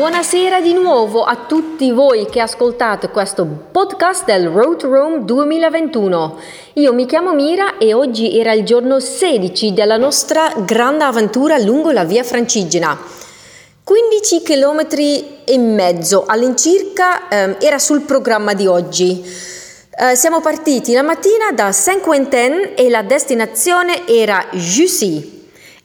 buonasera di nuovo a tutti voi che ascoltate questo podcast del Road to Rome 2021. Io mi chiamo Mira e oggi era il giorno 16 della nostra grande avventura lungo la via Francigena. 15 km e mezzo all'incirca eh, era sul programma di oggi. Eh, siamo partiti la mattina da Saint-Quentin e la destinazione era Jussy.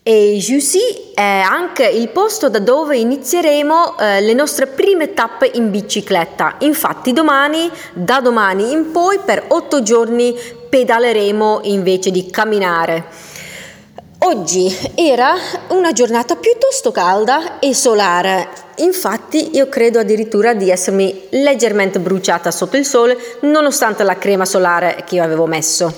E Jussy è anche il posto da dove inizieremo eh, le nostre prime tappe in bicicletta. Infatti domani, da domani in poi, per otto giorni pedaleremo invece di camminare. Oggi era una giornata piuttosto calda e solare, infatti io credo addirittura di essermi leggermente bruciata sotto il sole nonostante la crema solare che io avevo messo.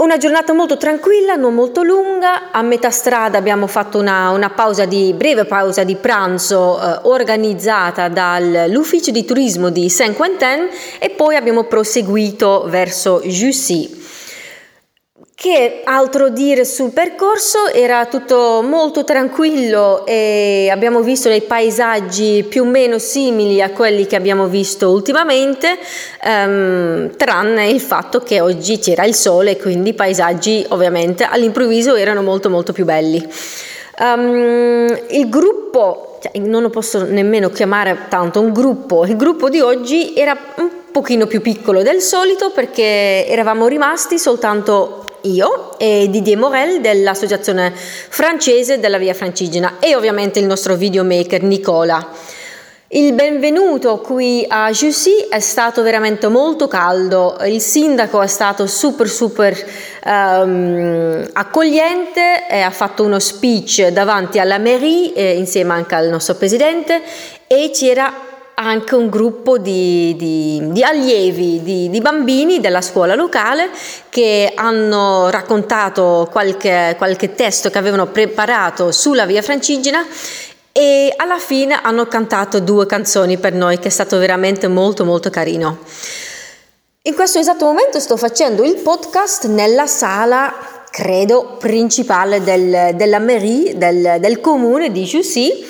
Una giornata molto tranquilla, non molto lunga. A metà strada abbiamo fatto una, una pausa di, breve pausa di pranzo eh, organizzata dall'ufficio di turismo di Saint-Quentin e poi abbiamo proseguito verso Jussy. Che altro dire sul percorso? Era tutto molto tranquillo e abbiamo visto dei paesaggi più o meno simili a quelli che abbiamo visto ultimamente, ehm, tranne il fatto che oggi c'era il sole quindi i paesaggi ovviamente all'improvviso erano molto molto più belli. Um, il gruppo, cioè, non lo posso nemmeno chiamare tanto un gruppo, il gruppo di oggi era un pochino più piccolo del solito perché eravamo rimasti soltanto io e Didier Morel dell'Associazione francese della Via Francigena e ovviamente il nostro videomaker Nicola. Il benvenuto qui a Jussy è stato veramente molto caldo, il sindaco è stato super super um, accogliente, ha fatto uno speech davanti alla mairie eh, insieme anche al nostro presidente e c'era anche un gruppo di, di, di allievi, di, di, bambini della scuola locale che hanno raccontato qualche, qualche testo che avevano preparato sulla via Francigena e alla fine hanno cantato due canzoni per noi che è stato veramente molto molto carino. In questo esatto momento sto facendo il podcast nella sala, credo, principale del, della mairie, del, del comune di Jussy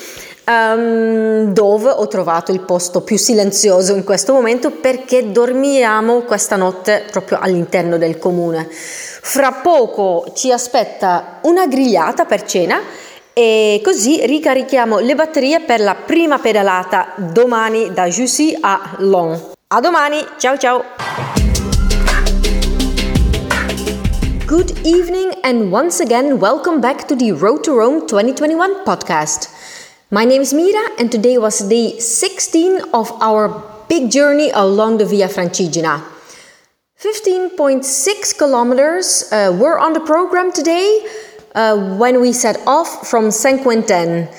um, dove ho trovato il posto più silenzioso in questo momento perché dormiamo questa notte proprio all'interno del comune. Fra poco ci aspetta una grigliata per cena e così ricarichiamo le batterie per la prima pedalata domani da Jussy a Long. A domani, ciao ciao! Good evening and once again welcome back to the Road to Rome 2021 podcast. My name is Mira, and today was day 16 of our big journey along the Via Francigena. 15.6 kilometers uh, were on the program today uh, when we set off from Saint Quentin.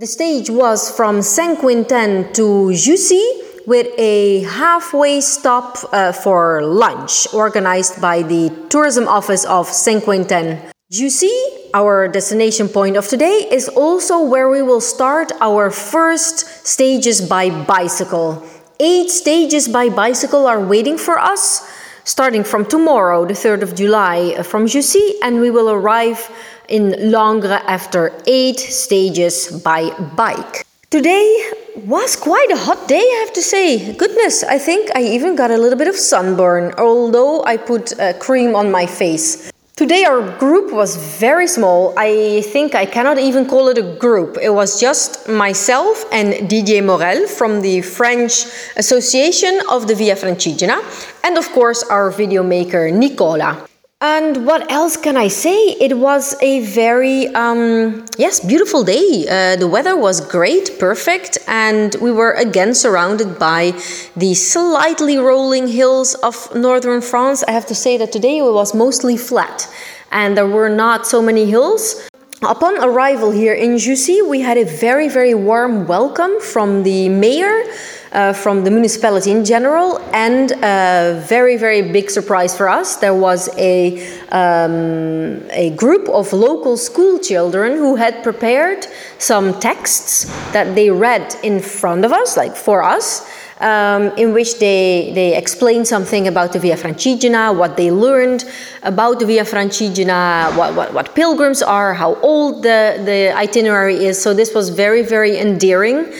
The stage was from Saint Quentin to Jussy with a halfway stop uh, for lunch organized by the tourism office of Saint Quentin. Jussy our destination point of today is also where we will start our first stages by bicycle. Eight stages by bicycle are waiting for us, starting from tomorrow, the 3rd of July, uh, from Jussy, and we will arrive in Langres after eight stages by bike. Today was quite a hot day, I have to say. Goodness, I think I even got a little bit of sunburn, although I put uh, cream on my face. Today, our group was very small. I think I cannot even call it a group. It was just myself and Didier Morel from the French Association of the Via Francigena, and of course, our video maker Nicola. And what else can I say? It was a very, um, yes, beautiful day. Uh, the weather was great, perfect, and we were again surrounded by the slightly rolling hills of northern France. I have to say that today it was mostly flat and there were not so many hills. Upon arrival here in Jussy, we had a very, very warm welcome from the mayor uh, from the municipality in general, and a very, very big surprise for us. There was a, um, a group of local school children who had prepared some texts that they read in front of us, like for us. um, in which they, they explain something about the Via Francigena, what they learned about the Via Francigena, what, what, what pilgrims are, how old the, the itinerary is. So this was very, very endearing.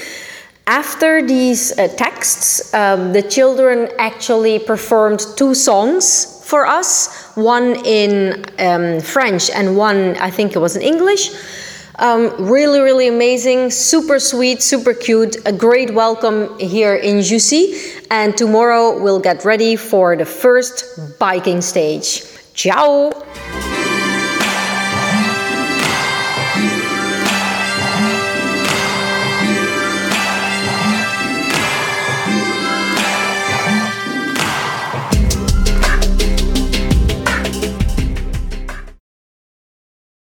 After these uh, texts, um, the children actually performed two songs for us one in um, French and one, I think it was in English. Um, really, really amazing, super sweet, super cute. A great welcome here in Jussy. And tomorrow we'll get ready for the first biking stage. Ciao!